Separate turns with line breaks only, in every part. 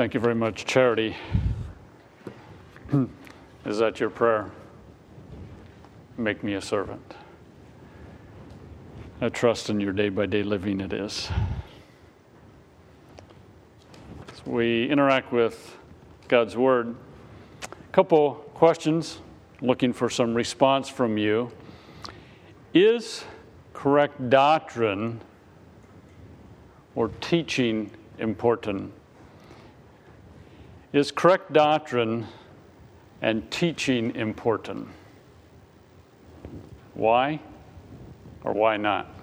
Thank you very much, Charity. Is that your prayer? Make me a servant. I trust in your day by day living, it is. As we interact with God's Word, a couple questions looking for some response from you. Is correct doctrine or teaching important? Is correct doctrine and teaching important? Why or why not?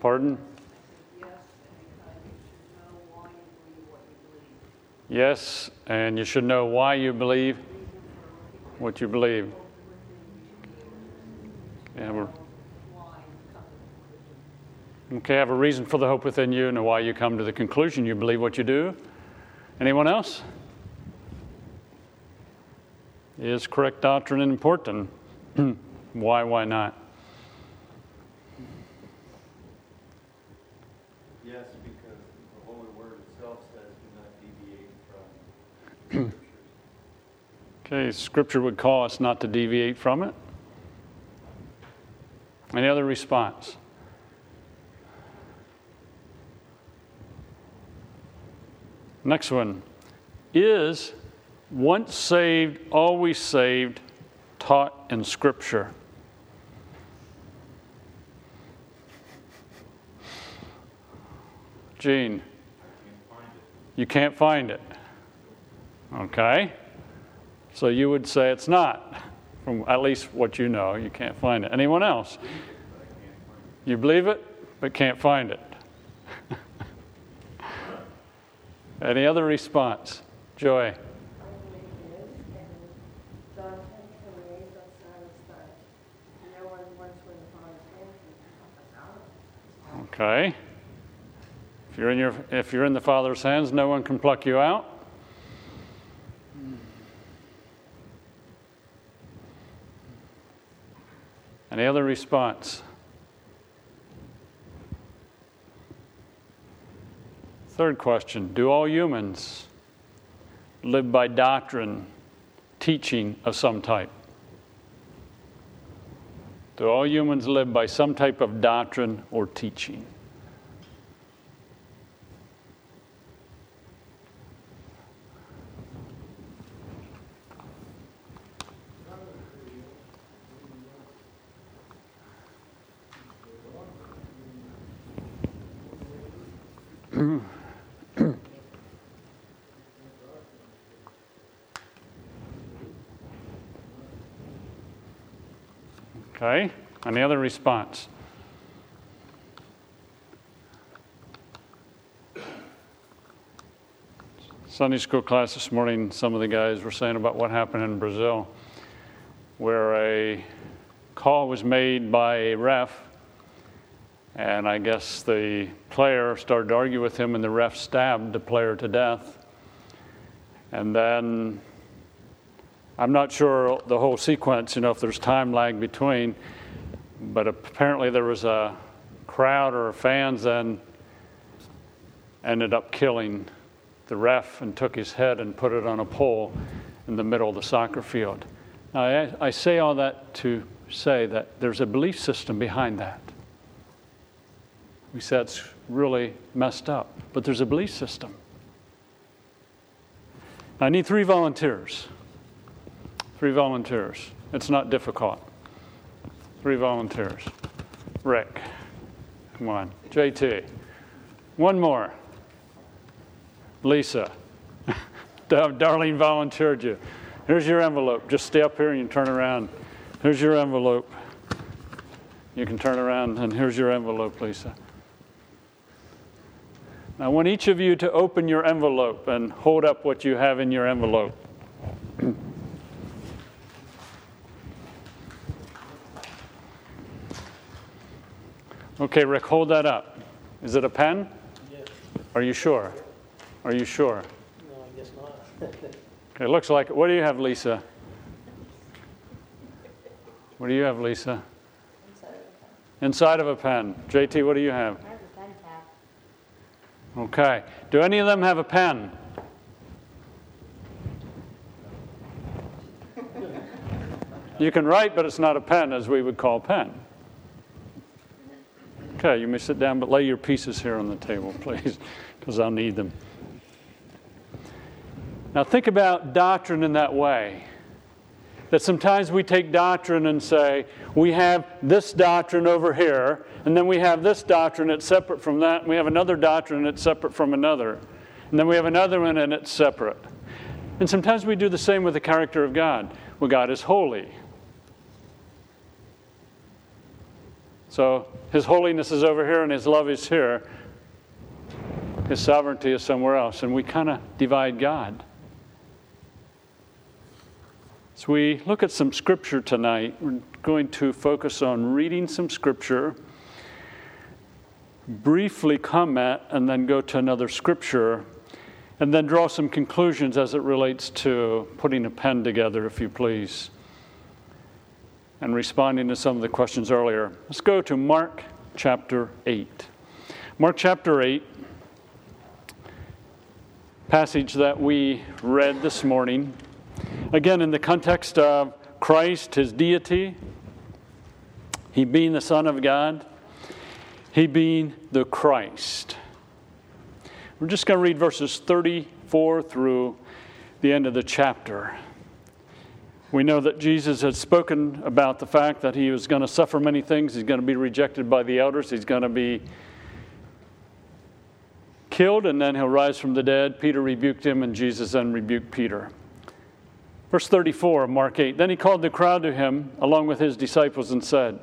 Pardon? Yes, and you should know why you believe what you believe. Have a, okay, have a reason for the hope within you and why you come to the conclusion you believe what you do. Anyone else? Is correct doctrine important? why, why not?
Yes, because the Holy Word itself says do not deviate from Scriptures.
Okay, Scripture would call us not to deviate from it. Any other response? Next one. Is once saved, always saved taught in Scripture? Gene, you can't find it. Okay. So you would say it's not, from at least what you know. You can't find it. Anyone else? You believe it, but can't find it. Any other response? Joy. Okay. If you're in your if you're in the Father's hands, no one can pluck you out. Any other response? Third question Do all humans live by doctrine, teaching of some type? Do all humans live by some type of doctrine or teaching? Okay, any other response? Sunday school class this morning, some of the guys were saying about what happened in Brazil, where a call was made by a ref, and I guess the player started to argue with him, and the ref stabbed the player to death. And then I'm not sure the whole sequence, you know, if there's time lag between, but apparently there was a crowd or fans then ended up killing the ref and took his head and put it on a pole in the middle of the soccer field. Now, I, I say all that to say that there's a belief system behind that. We say it's really messed up, but there's a belief system. I need three volunteers. Three volunteers. It's not difficult. Three volunteers. Rick. Come on. JT. One more. Lisa. Darlene volunteered you. Here's your envelope. Just stay up here and you turn around. Here's your envelope. You can turn around, and here's your envelope, Lisa. I want each of you to open your envelope and hold up what you have in your envelope. Okay, Rick, hold that up. Is it a pen?
Yes.
Are you sure? Are you sure?
No, I guess not.
Okay, looks like. What do you have, Lisa? What do you have, Lisa?
Inside of a pen.
Inside of a pen. JT, what do you have?
I have a pen cap.
Okay. Do any of them have a pen? You can write, but it's not a pen as we would call pen. Okay, you may sit down, but lay your pieces here on the table, please, because I'll need them. Now, think about doctrine in that way. That sometimes we take doctrine and say, we have this doctrine over here, and then we have this doctrine that's separate from that, and we have another doctrine that's separate from another, and then we have another one and it's separate. And sometimes we do the same with the character of God. Well, God is holy. So his holiness is over here and his love is here. His sovereignty is somewhere else. And we kind of divide God. So we look at some scripture tonight. We're going to focus on reading some scripture, briefly comment, and then go to another scripture, and then draw some conclusions as it relates to putting a pen together, if you please and responding to some of the questions earlier. Let's go to Mark chapter 8. Mark chapter 8, passage that we read this morning. Again, in the context of Christ, his deity, he being the Son of God, he being the Christ. We're just going to read verses 34 through the end of the chapter. We know that Jesus had spoken about the fact that he was going to suffer many things. He's going to be rejected by the elders. He's going to be killed, and then he'll rise from the dead. Peter rebuked him, and Jesus then rebuked Peter. Verse 34 of Mark 8 Then he called the crowd to him along with his disciples and said,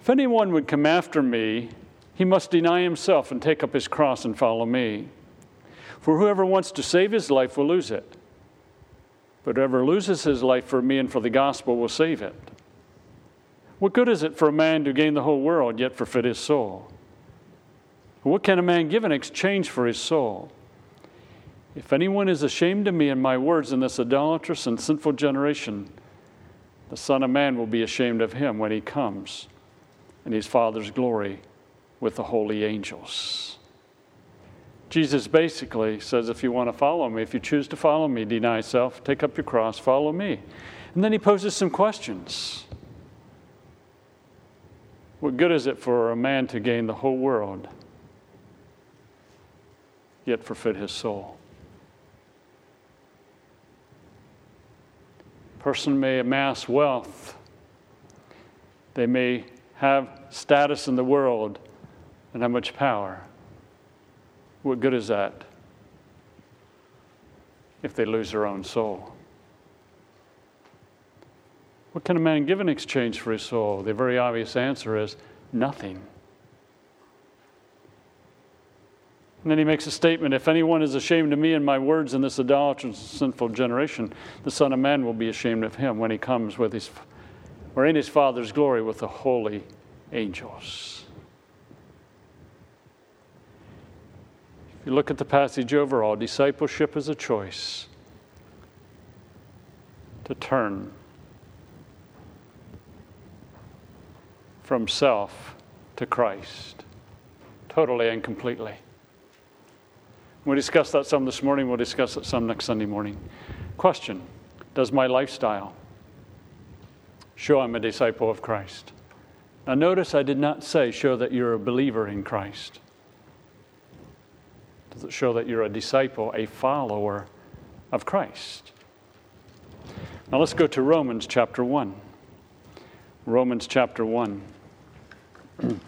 If anyone would come after me, he must deny himself and take up his cross and follow me. For whoever wants to save his life will lose it but whoever loses his life for me and for the gospel will save it. What good is it for a man to gain the whole world, yet forfeit his soul? What can a man give in exchange for his soul? If anyone is ashamed of me and my words in this idolatrous and sinful generation, the Son of Man will be ashamed of him when he comes in his Father's glory with the holy angels. Jesus basically says, if you want to follow me, if you choose to follow me, deny self, take up your cross, follow me. And then he poses some questions. What good is it for a man to gain the whole world, yet forfeit his soul? A person may amass wealth, they may have status in the world and have much power what good is that if they lose their own soul? What can a man give in exchange for his soul? The very obvious answer is nothing. And then he makes a statement if anyone is ashamed of me and my words in this idolatrous sinful generation, the Son of Man will be ashamed of him when he comes with his, or in his Father's glory with the holy angels. If you look at the passage overall, discipleship is a choice to turn from self to Christ, totally and completely. We discussed that some this morning, we'll discuss it some next Sunday morning. Question Does my lifestyle show I'm a disciple of Christ? Now, notice I did not say show that you're a believer in Christ. Does it show that you're a disciple, a follower of Christ? Now let's go to Romans chapter 1. Romans chapter 1.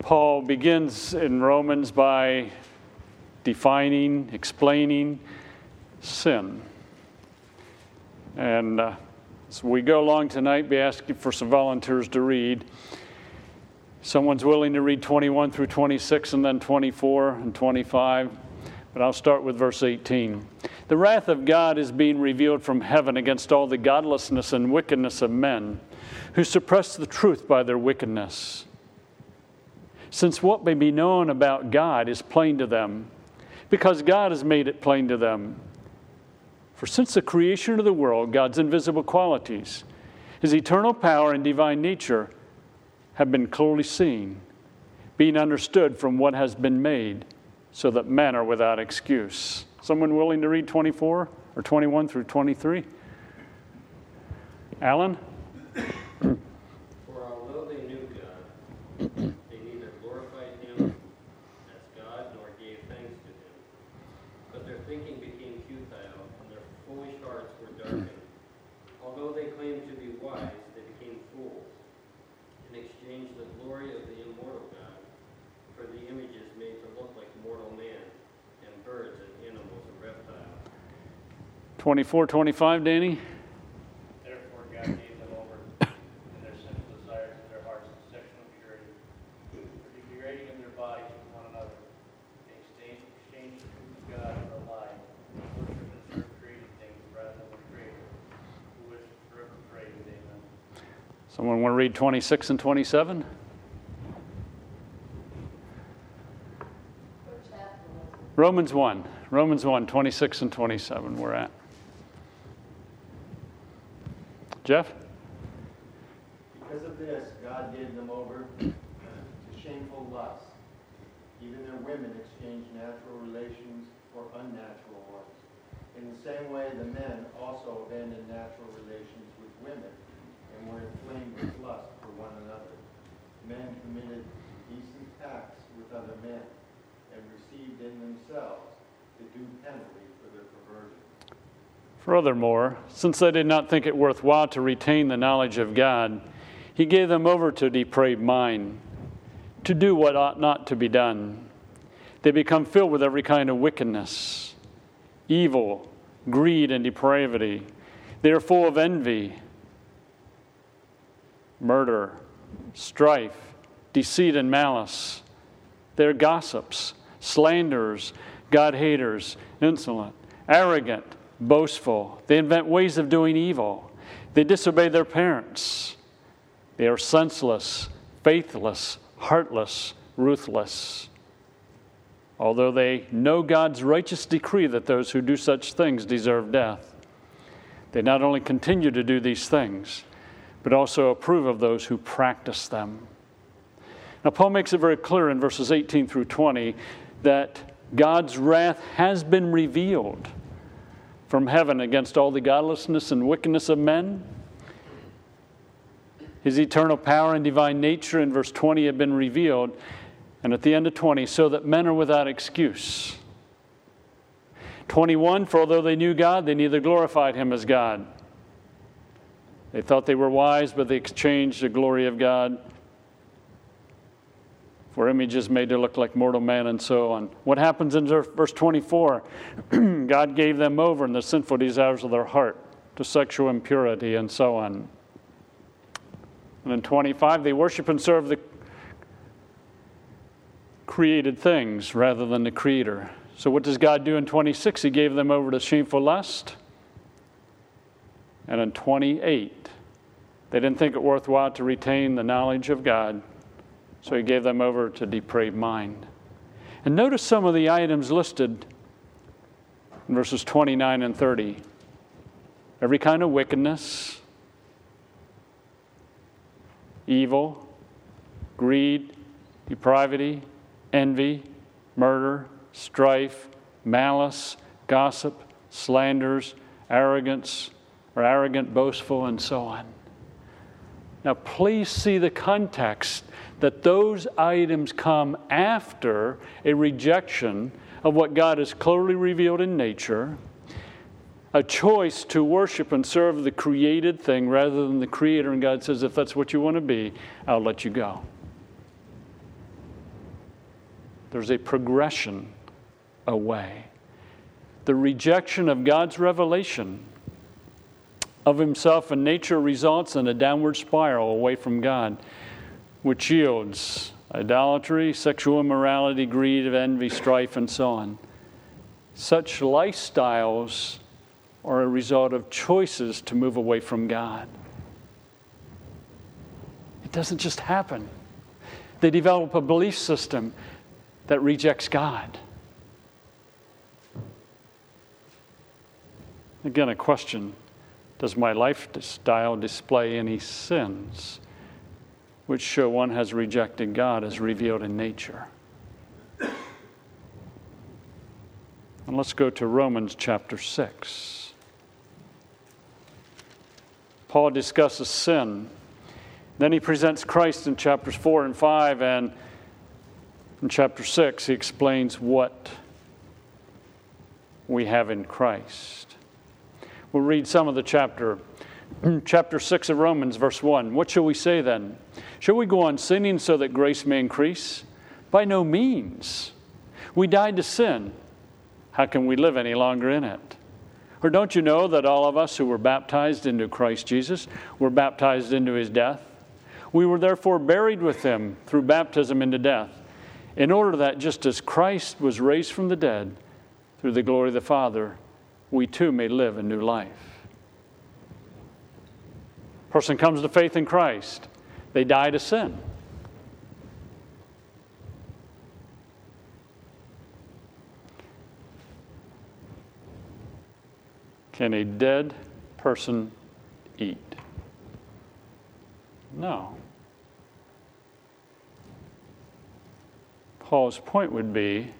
Paul begins in Romans by defining, explaining sin. And uh, as we go along tonight, be asking for some volunteers to read. Someone's willing to read 21 through 26 and then 24 and 25, but I'll start with verse 18. The wrath of God is being revealed from heaven against all the godlessness and wickedness of men who suppress the truth by their wickedness. Since what may be known about God is plain to them, because God has made it plain to them. For since the creation of the world, God's invisible qualities, his eternal power and divine nature have been clearly seen, being understood from what has been made, so that men are without excuse. Someone willing to read 24 or 21 through 23? Alan?
For although they knew God, they neither glorified him as God nor gave thanks to him. But their thinking became futile, and their foolish hearts were darkened. Although they claimed to be wise, they became fools, and exchanged the glory of the immortal God for the images made to look like mortal man, and birds and animals and reptiles.
24, 25, Danny?
Therefore God gave them over in their sinful desires of their hearts to sexual impurity, for degrading of their bodies with one another. They exchanged, exchanged the truth of God for a lie, and worship and serve created things rather than the Creator, who is forever praised. Amen.
Someone want to read 26 and 27?
What chapter was it?
Romans 1. Romans 1, 26 and 27, we're at. Jeff?
Because of this, God gave them over uh, to shameful lusts. Even their women exchanged natural relations for unnatural ones. In the same way, the men also abandoned natural relations with women and were inflamed with lust for one another. Men committed decent acts with other men and received in themselves the due penalty for their perversion.
Furthermore, since they did not think it worthwhile to retain the knowledge of God, he gave them over to depraved mind, to do what ought not to be done. They become filled with every kind of wickedness, evil, greed, and depravity. They are full of envy, murder, strife, deceit, and malice. They are gossips, slanderers, God haters, insolent, arrogant, boastful. They invent ways of doing evil. They disobey their parents. They are senseless, faithless, heartless, ruthless. Although they know God's righteous decree that those who do such things deserve death, they not only continue to do these things, but also approve of those who practice them. Now, Paul makes it very clear in verses 18 through 20 that God's wrath has been revealed from heaven against all the godlessness and wickedness of men. His eternal power and divine nature in verse 20 have been revealed. And at the end of 20, so that men are without excuse. 21, for although they knew God, they neither glorified him as God. They thought they were wise, but they exchanged the glory of God for images made to look like mortal man and so on. What happens in verse 24? God gave them over in the sinful desires of their heart to sexual impurity and so on. And in 25, they worship and serve the created things rather than the creator. So, what does God do in 26? He gave them over to shameful lust. And in 28, they didn't think it worthwhile to retain the knowledge of God, so He gave them over to depraved mind. And notice some of the items listed in verses 29 and 30 every kind of wickedness, evil, greed, depravity, envy, murder, strife, malice, gossip, slanders, arrogance, or arrogant, boastful, and so on. Now, please see the context that those items come after a rejection of what God has clearly revealed in nature, a choice to worship and serve the created thing rather than the Creator. And God says, if that's what you want to be, I'll let you go. There's a progression away. The rejection of God's revelation of Himself and nature results in a downward spiral away from God, which yields idolatry, sexual immorality, greed, envy, strife, and so on. Such lifestyles are a result of choices to move away from God. It doesn't just happen. They develop a belief system that rejects God. Again, a question Does my lifestyle display any sins which show one has rejected God as revealed in nature? And let's go to Romans chapter 6. Paul discusses sin. Then he presents Christ in chapters 4 and 5, and in chapter 6, he explains what we have in Christ. We'll read some of the chapter. chapter 6 of Romans, verse 1. What shall we say then? Shall we go on sinning so that grace may increase? By no means. We died to sin. How can we live any longer in it? Or don't you know that all of us who were baptized into Christ Jesus were baptized into his death? We were therefore buried with him through baptism into death, in order that just as Christ was raised from the dead through the glory of the Father, we too may live a new life. Person comes to faith in Christ, they die to sin. Can a dead person eat? No. Paul's point would be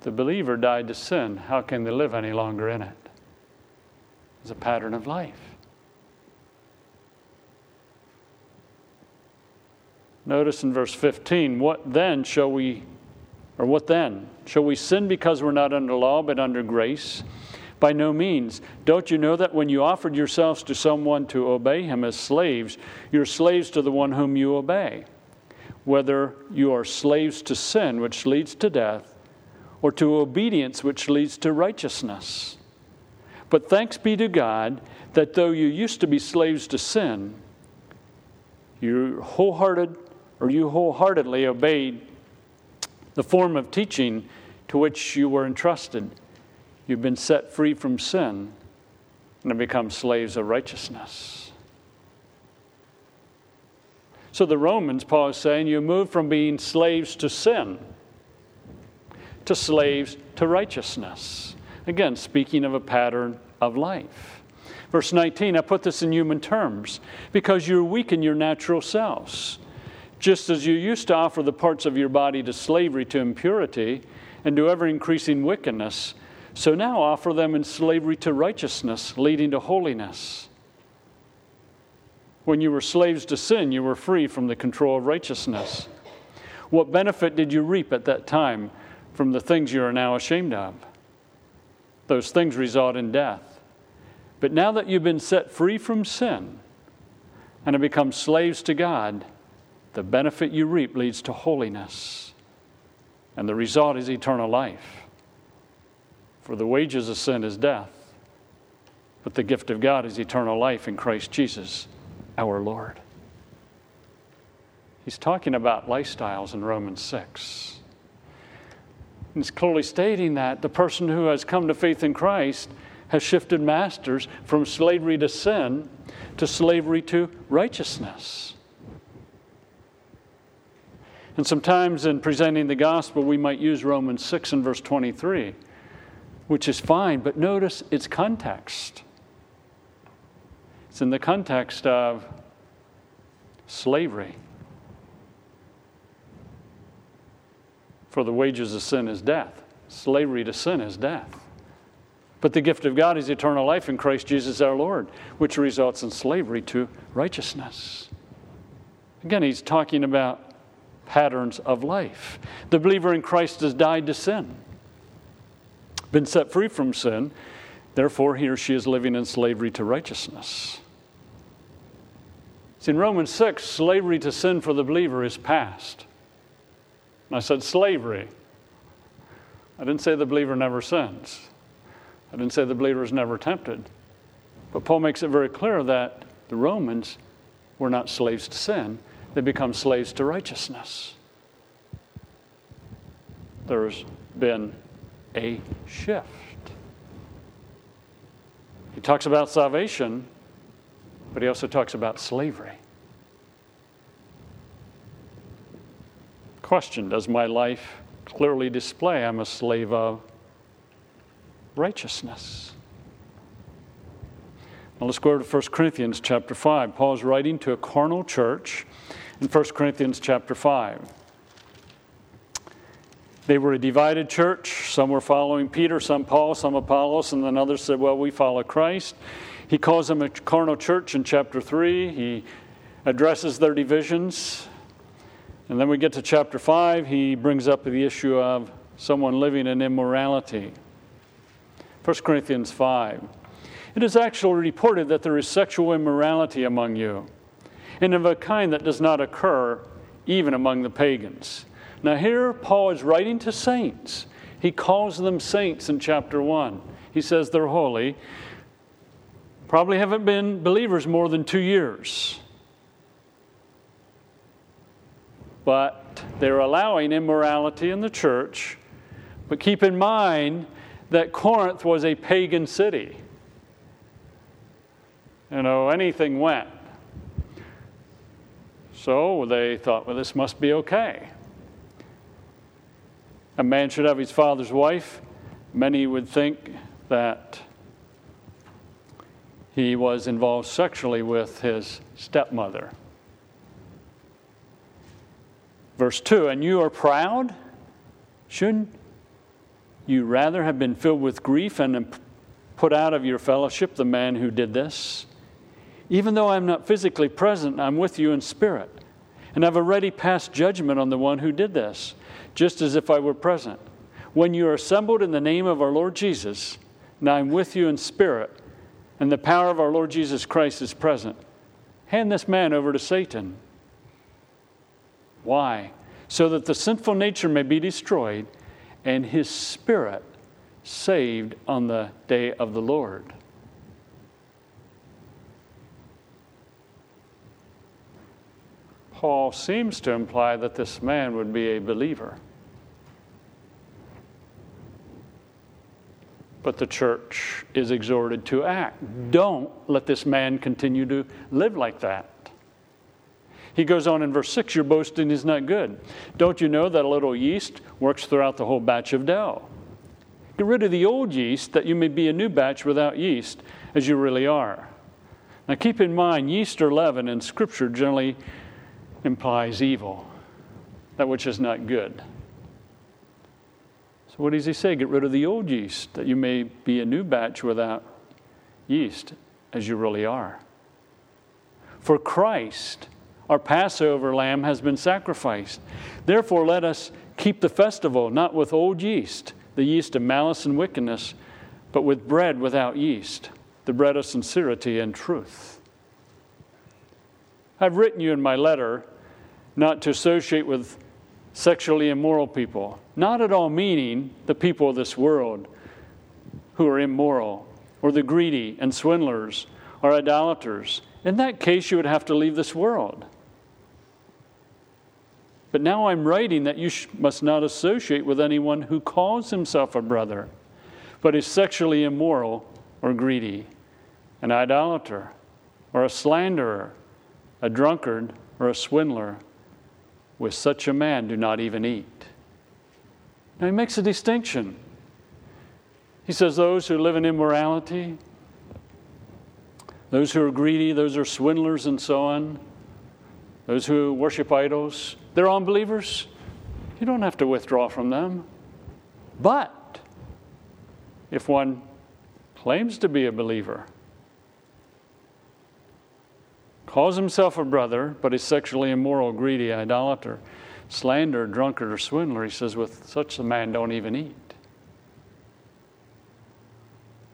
the believer died to sin. How can they live any longer in it? It's a pattern of life. Notice in verse 15, what then shall we or what then? Shall we sin because we're not under law but under grace? By no means. Don't you know that when you offered yourselves to someone to obey him as slaves, you're slaves to the one whom you obey? Whether you are slaves to sin, which leads to death, or to obedience, which leads to righteousness. But thanks be to God that though you used to be slaves to sin, you wholehearted or you wholeheartedly obeyed the form of teaching to which you were entrusted. You've been set free from sin and have become slaves of righteousness. So, the Romans, Paul is saying, you move from being slaves to sin to slaves to righteousness. Again, speaking of a pattern of life. Verse 19, I put this in human terms because you're weak in your natural selves. Just as you used to offer the parts of your body to slavery to impurity and to ever increasing wickedness, so now offer them in slavery to righteousness, leading to holiness. When you were slaves to sin, you were free from the control of righteousness. What benefit did you reap at that time from the things you are now ashamed of? Those things result in death. But now that you've been set free from sin and have become slaves to God, the benefit you reap leads to holiness, and the result is eternal life. For the wages of sin is death, but the gift of God is eternal life in Christ Jesus, our Lord. He's talking about lifestyles in Romans 6. He's clearly stating that the person who has come to faith in Christ has shifted masters from slavery to sin to slavery to righteousness. And sometimes in presenting the gospel, we might use Romans 6 and verse 23, which is fine, but notice its context. It's in the context of slavery. For the wages of sin is death. Slavery to sin is death. But the gift of God is eternal life in Christ Jesus our Lord, which results in slavery to righteousness. Again, he's talking about patterns of life. The believer in Christ has died to sin, been set free from sin, therefore, he or she is living in slavery to righteousness. See, in Romans 6, slavery to sin for the believer is past. And I said slavery. I didn't say the believer never sins. I didn't say the believer is never tempted. But Paul makes it very clear that the Romans were not slaves to sin, they become slaves to righteousness. There's been a shift. He talks about salvation, but he also talks about slavery. Question Does my life clearly display I'm a slave of righteousness. Now let's go to 1 Corinthians chapter 5. Paul's writing to a carnal church in 1 Corinthians chapter 5. They were a divided church. Some were following Peter, some Paul, some Apollos, and then others said, Well, we follow Christ. He calls them a carnal church in chapter 3. He addresses their divisions. And then we get to chapter 5. He brings up the issue of someone living in immorality. 1 Corinthians 5. It is actually reported that there is sexual immorality among you, and of a kind that does not occur even among the pagans. Now, here Paul is writing to saints. He calls them saints in chapter 1. He says they're holy. Probably haven't been believers more than two years. But they're allowing immorality in the church. But keep in mind that Corinth was a pagan city. You know, anything went. So they thought, well, this must be okay. A man should have his father's wife. Many would think that he was involved sexually with his stepmother. Verse 2 And you are proud? Shouldn't you rather have been filled with grief and put out of your fellowship the man who did this? Even though I'm not physically present, I'm with you in spirit. And I've already passed judgment on the one who did this, just as if I were present. When you are assembled in the name of our Lord Jesus, now I'm with you in spirit, and the power of our Lord Jesus Christ is present. Hand this man over to Satan. Why? So that the sinful nature may be destroyed and his spirit saved on the day of the Lord. Paul seems to imply that this man would be a believer. But the church is exhorted to act. Don't let this man continue to live like that. He goes on in verse 6 Your boasting is not good. Don't you know that a little yeast works throughout the whole batch of dough? Get rid of the old yeast that you may be a new batch without yeast, as you really are. Now keep in mind, yeast or leaven in Scripture generally implies evil, that which is not good. So, what does he say? Get rid of the old yeast, that you may be a new batch without yeast, as you really are. For Christ, our Passover lamb, has been sacrificed. Therefore, let us keep the festival not with old yeast, the yeast of malice and wickedness, but with bread without yeast, the bread of sincerity and truth. I've written you in my letter not to associate with sexually immoral people, not at all meaning the people of this world who are immoral, or the greedy and swindlers, or idolaters. In that case, you would have to leave this world. But now I'm writing that you sh- must not associate with anyone who calls himself a brother, but is sexually immoral or greedy, an idolater, or a slanderer, a drunkard, or a swindler with such a man, do not even eat. Now he makes a distinction. He says, Those who live in immorality, those who are greedy, those who are swindlers, and so on, those who worship idols, they're unbelievers. You don't have to withdraw from them. But if one claims to be a believer, calls himself a brother, but is sexually immoral, greedy, idolater, slanderer, drunkard, or swindler, he says, with such a man don't even eat.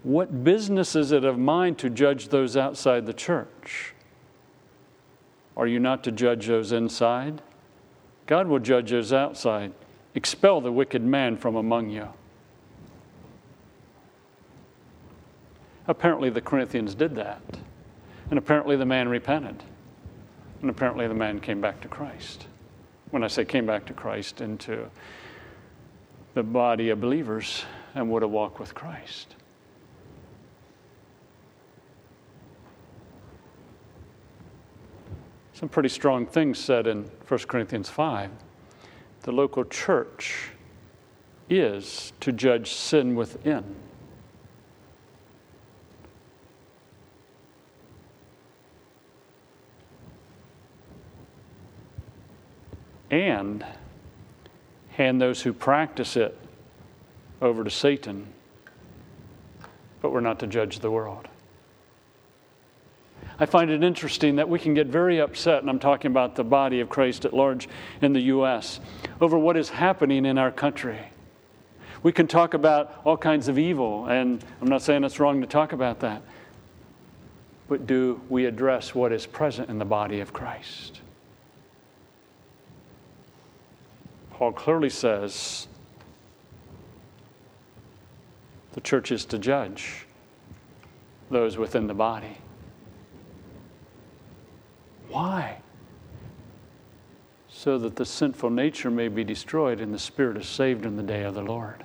What business is it of mine to judge those outside the church? Are you not to judge those inside? God will judge those outside. Expel the wicked man from among you. Apparently, the Corinthians did that. And apparently the man repented. And apparently the man came back to Christ. When I say came back to Christ, into the body of believers and would have walked with Christ. some pretty strong things said in 1 Corinthians 5. The local church is to judge sin within. And hand those who practice it over to Satan, but we're not to judge the world. I find it interesting that we can get very upset, and I'm talking about the body of Christ at large in the U.S., over what is happening in our country. We can talk about all kinds of evil, and I'm not saying it's wrong to talk about that. But do we address what is present in the body of Christ? Paul clearly says the church is to judge those within the body. Why? So that the sinful nature may be destroyed and the spirit is saved in the day of the Lord.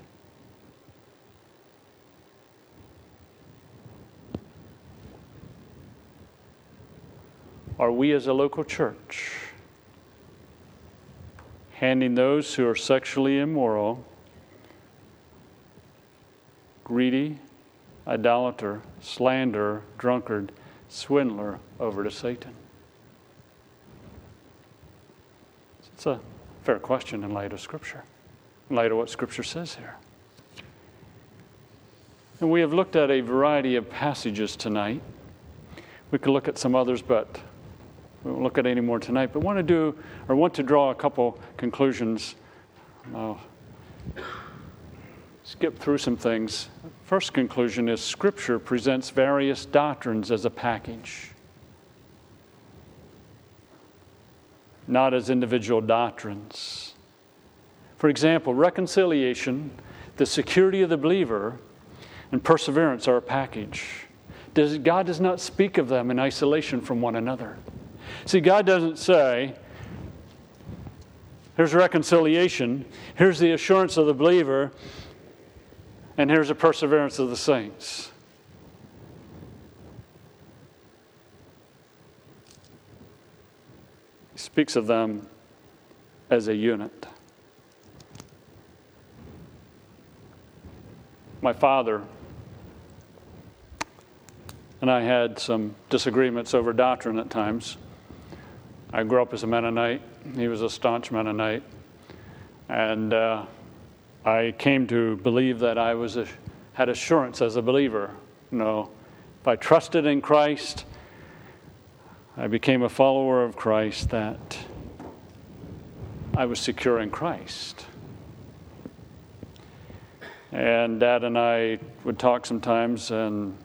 Are we as a local church handing those who are sexually immoral, greedy, idolater, slanderer, drunkard, swindler over to Satan? It's a fair question in light of Scripture, in light of what Scripture says here. And we have looked at a variety of passages tonight. We could look at some others, but we won't look at any more tonight. But want to do or want to draw a couple conclusions. I'll skip through some things. First conclusion is Scripture presents various doctrines as a package. Not as individual doctrines. For example, reconciliation, the security of the believer, and perseverance are a package. Does, God does not speak of them in isolation from one another. See, God doesn't say, here's reconciliation, here's the assurance of the believer, and here's the perseverance of the saints. Speaks of them as a unit. My father and I had some disagreements over doctrine at times. I grew up as a Mennonite, he was a staunch Mennonite, and uh, I came to believe that I was a, had assurance as a believer. You know, if I trusted in Christ, I became a follower of Christ that I was secure in Christ. And Dad and I would talk sometimes, and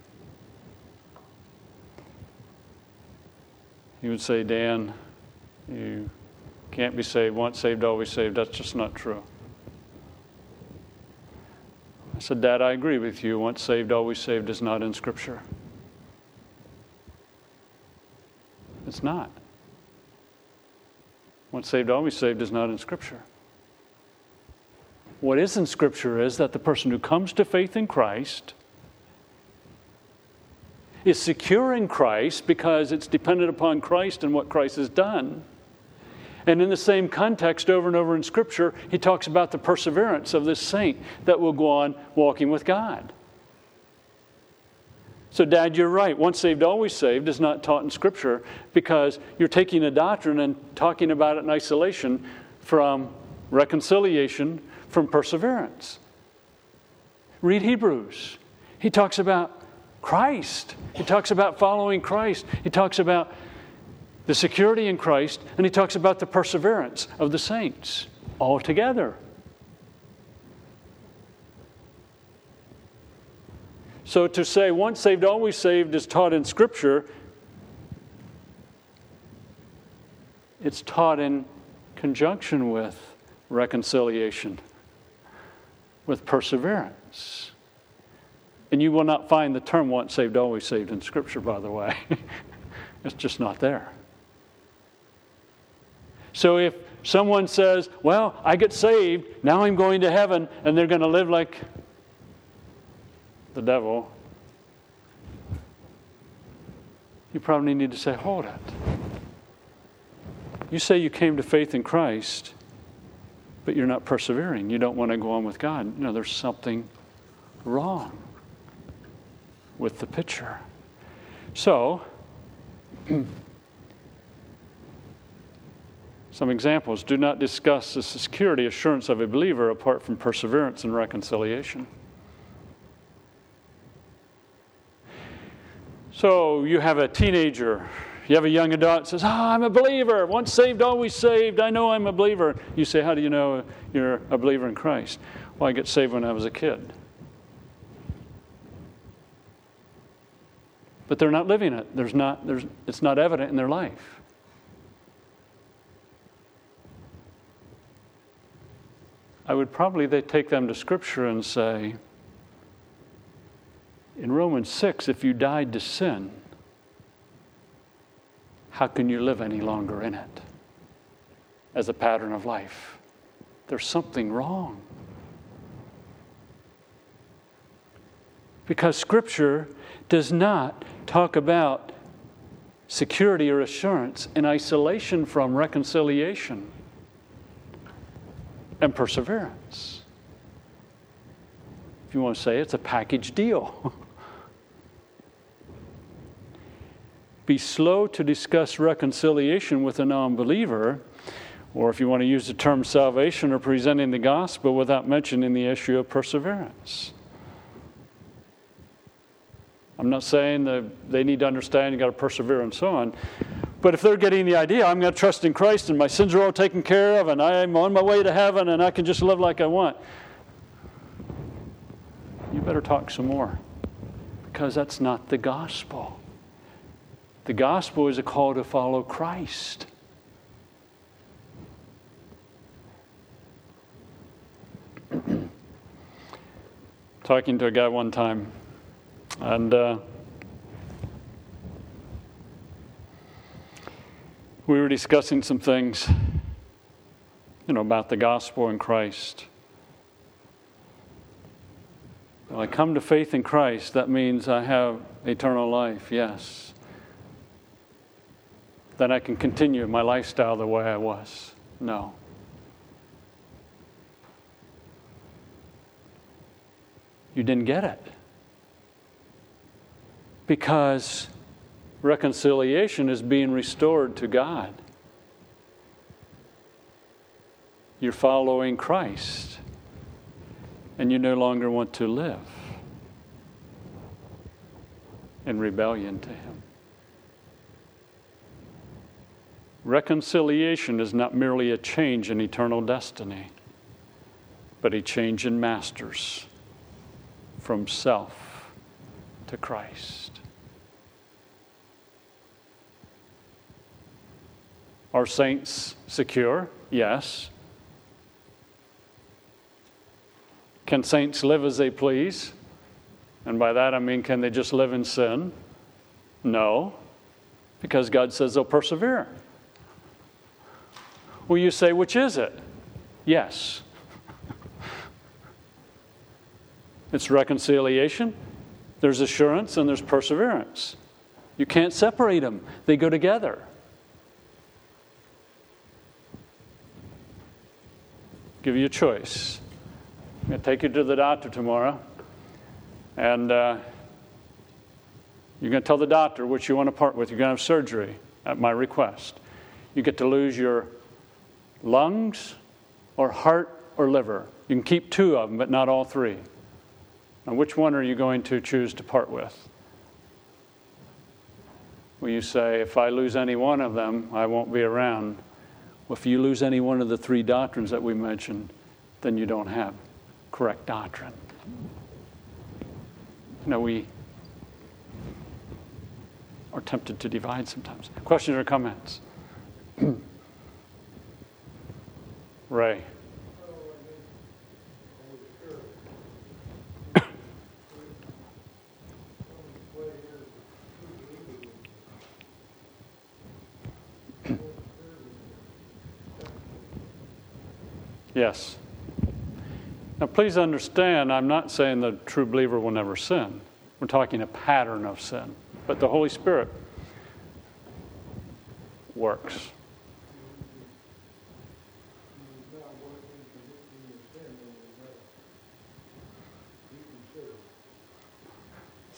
he would say, Dan, you can't be saved once saved, always saved. That's just not true. I said, Dad, I agree with you. Once saved, always saved is not in Scripture. It's not. Once saved, always saved is not in Scripture. What is in Scripture is that the person who comes to faith in Christ is secure in Christ because it's dependent upon Christ and what Christ has done. And in the same context, over and over in Scripture, he talks about the perseverance of this saint that will go on walking with God. So, Dad, you're right. Once saved, always saved is not taught in Scripture because you're taking a doctrine and talking about it in isolation from reconciliation, from perseverance. Read Hebrews. He talks about Christ, he talks about following Christ, he talks about the security in Christ, and he talks about the perseverance of the saints all together. So to say once saved, always saved is taught in Scripture, it's taught in conjunction with reconciliation, with perseverance. And you will not find the term once saved, always saved in Scripture, by the way. it's just not there. So if someone says, Well, I get saved, now I'm going to heaven, and they're going to live like the devil, you probably need to say, hold it. You say you came to faith in Christ, but you're not persevering. You don't want to go on with God. You know, there's something wrong with the picture. So, Some examples do not discuss the security assurance of a believer apart from perseverance and reconciliation. So you have a teenager, you have a young adult says, oh, I'm a believer. Once saved, always saved. I know I'm a believer. You say, How do you know you're a believer in Christ? Well, I got saved when I was a kid. But they're not living it. There's not, there's, it's not evident in their life. I would probably they take them to Scripture and say, in Romans 6, if you died to sin, how can you live any longer in it as a pattern of life? There's something wrong. Because Scripture does not talk about security or assurance in isolation from reconciliation and perseverance. If you want to say it's a package deal. Be slow to discuss reconciliation with a non believer, or if you want to use the term salvation or presenting the gospel without mentioning the issue of perseverance. I'm not saying that they need to understand you've got to persevere and so on. But if they're getting the idea, I'm going to trust in Christ and my sins are all taken care of and I'm on my way to heaven and I can just live like I want, you better talk some more because that's not the gospel. The gospel is a call to follow Christ. Talking to a guy one time and uh, we were discussing some things, you know, about the gospel and Christ. When I come to faith in Christ, that means I have eternal life, yes. Then I can continue my lifestyle the way I was. No. You didn't get it because reconciliation is being restored to God. You're following Christ, and you no longer want to live in rebellion to Him. Reconciliation is not merely a change in eternal destiny, but a change in masters from self to Christ. Are saints secure? Yes. Can saints live as they please? And by that I mean, can they just live in sin? No, because God says they'll persevere. Will you say, which is it? Yes. it's reconciliation, there's assurance, and there's perseverance. You can't separate them, they go together. give you a choice. I'm going to take you to the doctor tomorrow, and uh, you're going to tell the doctor which you want to part with. You're going to have surgery at my request. You get to lose your lungs, or heart, or liver. You can keep two of them, but not all three. Now, which one are you going to choose to part with? Will you say, if I lose any one of them, I won't be around? Well, if you lose any one of the three doctrines that we mentioned, then you don't have correct doctrine. You know, we are tempted to divide sometimes. Questions or comments? Ray. Yes. Now, please understand, I'm not saying the true believer will never sin. We're talking a pattern of sin. But the Holy Spirit works.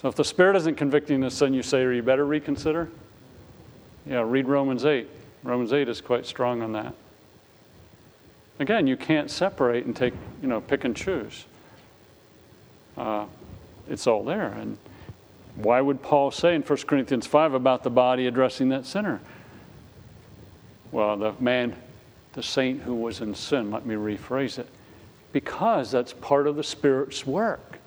So if the Spirit isn't convicting the sin, you say, you better reconsider? Yeah, read Romans 8. Romans 8 is quite strong on that. Again, you can't separate and take, you know, pick and choose. Uh, it's all there. And why would Paul say in 1 Corinthians 5 about the body addressing that sinner? Well, the man, the saint who was in sin, let me rephrase it, because that's part of the Spirit's work.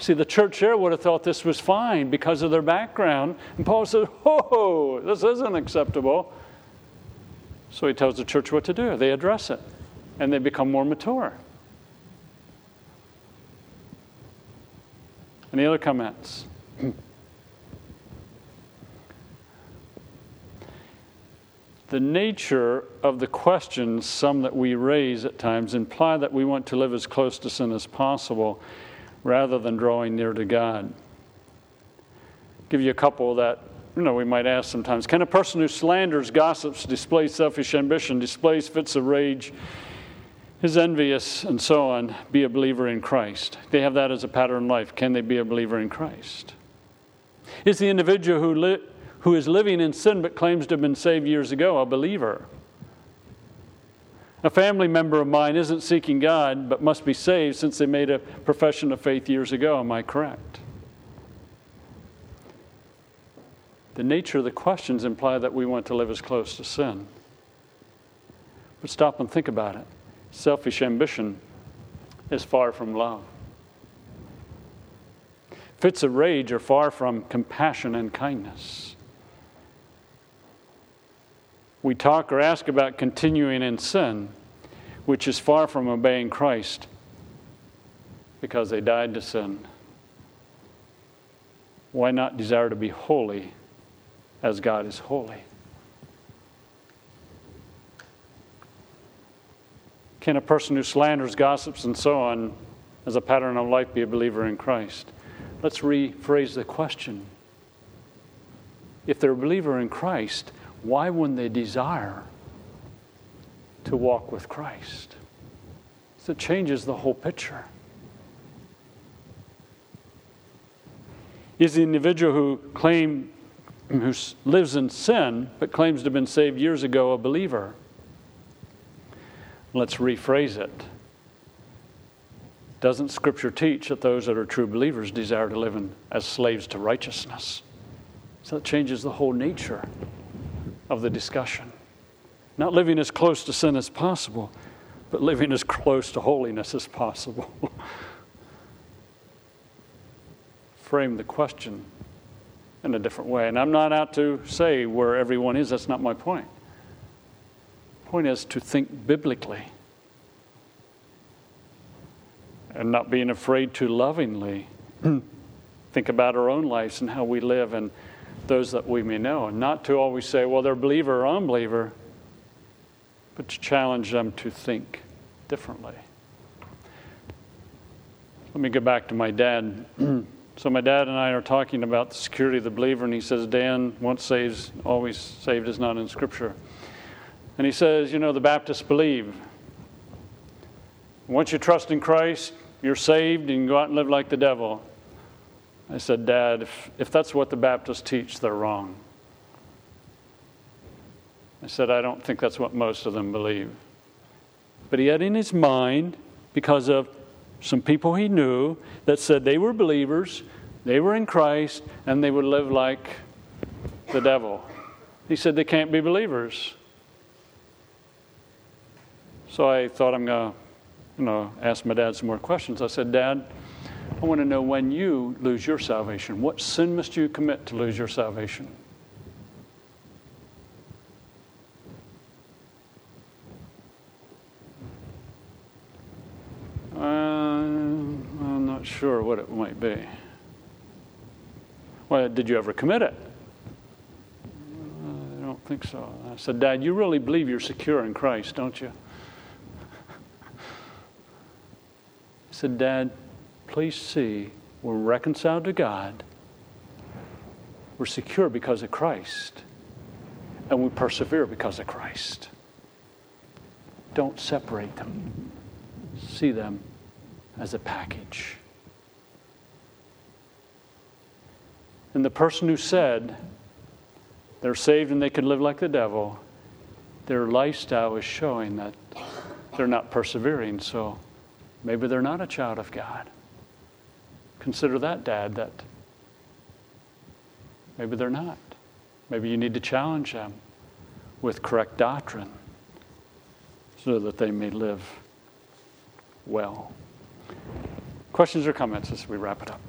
See, the church there would have thought this was fine because of their background. And Paul said, Oh, this isn't acceptable. So he tells the church what to do. They address it and they become more mature. Any other comments? the nature of the questions, some that we raise at times, imply that we want to live as close to sin as possible rather than drawing near to God. Give you a couple that you know we might ask sometimes. Can a person who slanders, gossips, displays selfish ambition, displays fits of rage, is envious, and so on, be a believer in Christ? They have that as a pattern in life. Can they be a believer in Christ? Is the individual who li- who is living in sin but claims to have been saved years ago a believer? A family member of mine isn't seeking God but must be saved since they made a profession of faith years ago. Am I correct? The nature of the questions imply that we want to live as close to sin. But stop and think about it. Selfish ambition is far from love. Fits of rage are far from compassion and kindness we talk or ask about continuing in sin, which is far from obeying Christ because they died to sin. Why not desire to be holy as God is holy? Can a person who slanders, gossips, and so on as a pattern of life be a believer in Christ? Let's rephrase the question. If they're a believer in Christ, why wouldn't they desire to walk with Christ? So it changes the whole picture. Is the individual who claim who lives in sin but claims to have been saved years ago a believer? Let's rephrase it. Doesn't Scripture teach that those that are true believers desire to live in, as slaves to righteousness? So it changes the whole nature of the discussion. Not living as close to sin as possible, but living as close to holiness as possible. Frame the question in a different way. And I'm not out to say where everyone is, that's not my point. Point is to think biblically and not being afraid to lovingly hmm. think about our own lives and how we live and those that we may know. And not to always say, well, they're believer or unbeliever, but to challenge them to think differently. Let me go back to my dad. so, my dad and I are talking about the security of the believer, and he says, Dan, once saved, always saved is not in Scripture. And he says, you know, the Baptists believe. Once you trust in Christ, you're saved and you go out and live like the devil. I said, Dad, if, if that's what the Baptists teach, they're wrong. I said, I don't think that's what most of them believe. But he had in his mind, because of some people he knew that said they were believers, they were in Christ, and they would live like the devil. He said they can't be believers. So I thought I'm going to, you know, ask my dad some more questions. I said, Dad, I want to know when you lose your salvation. What sin must you commit to lose your salvation? Uh, I'm not sure what it might be. Well, did you ever commit it? Uh, I don't think so. I said, Dad, you really believe you're secure in Christ, don't you? I said, Dad, please see we're reconciled to God, we're secure because of Christ, and we persevere because of Christ. Don't separate them, see them as a package. And the person who said they're saved and they can live like the devil, their lifestyle is showing that they're not persevering, so maybe they're not a child of God. Consider that, Dad, that maybe they're not. Maybe you need to challenge them with correct doctrine so that they may live well. Questions or comments as we wrap it up?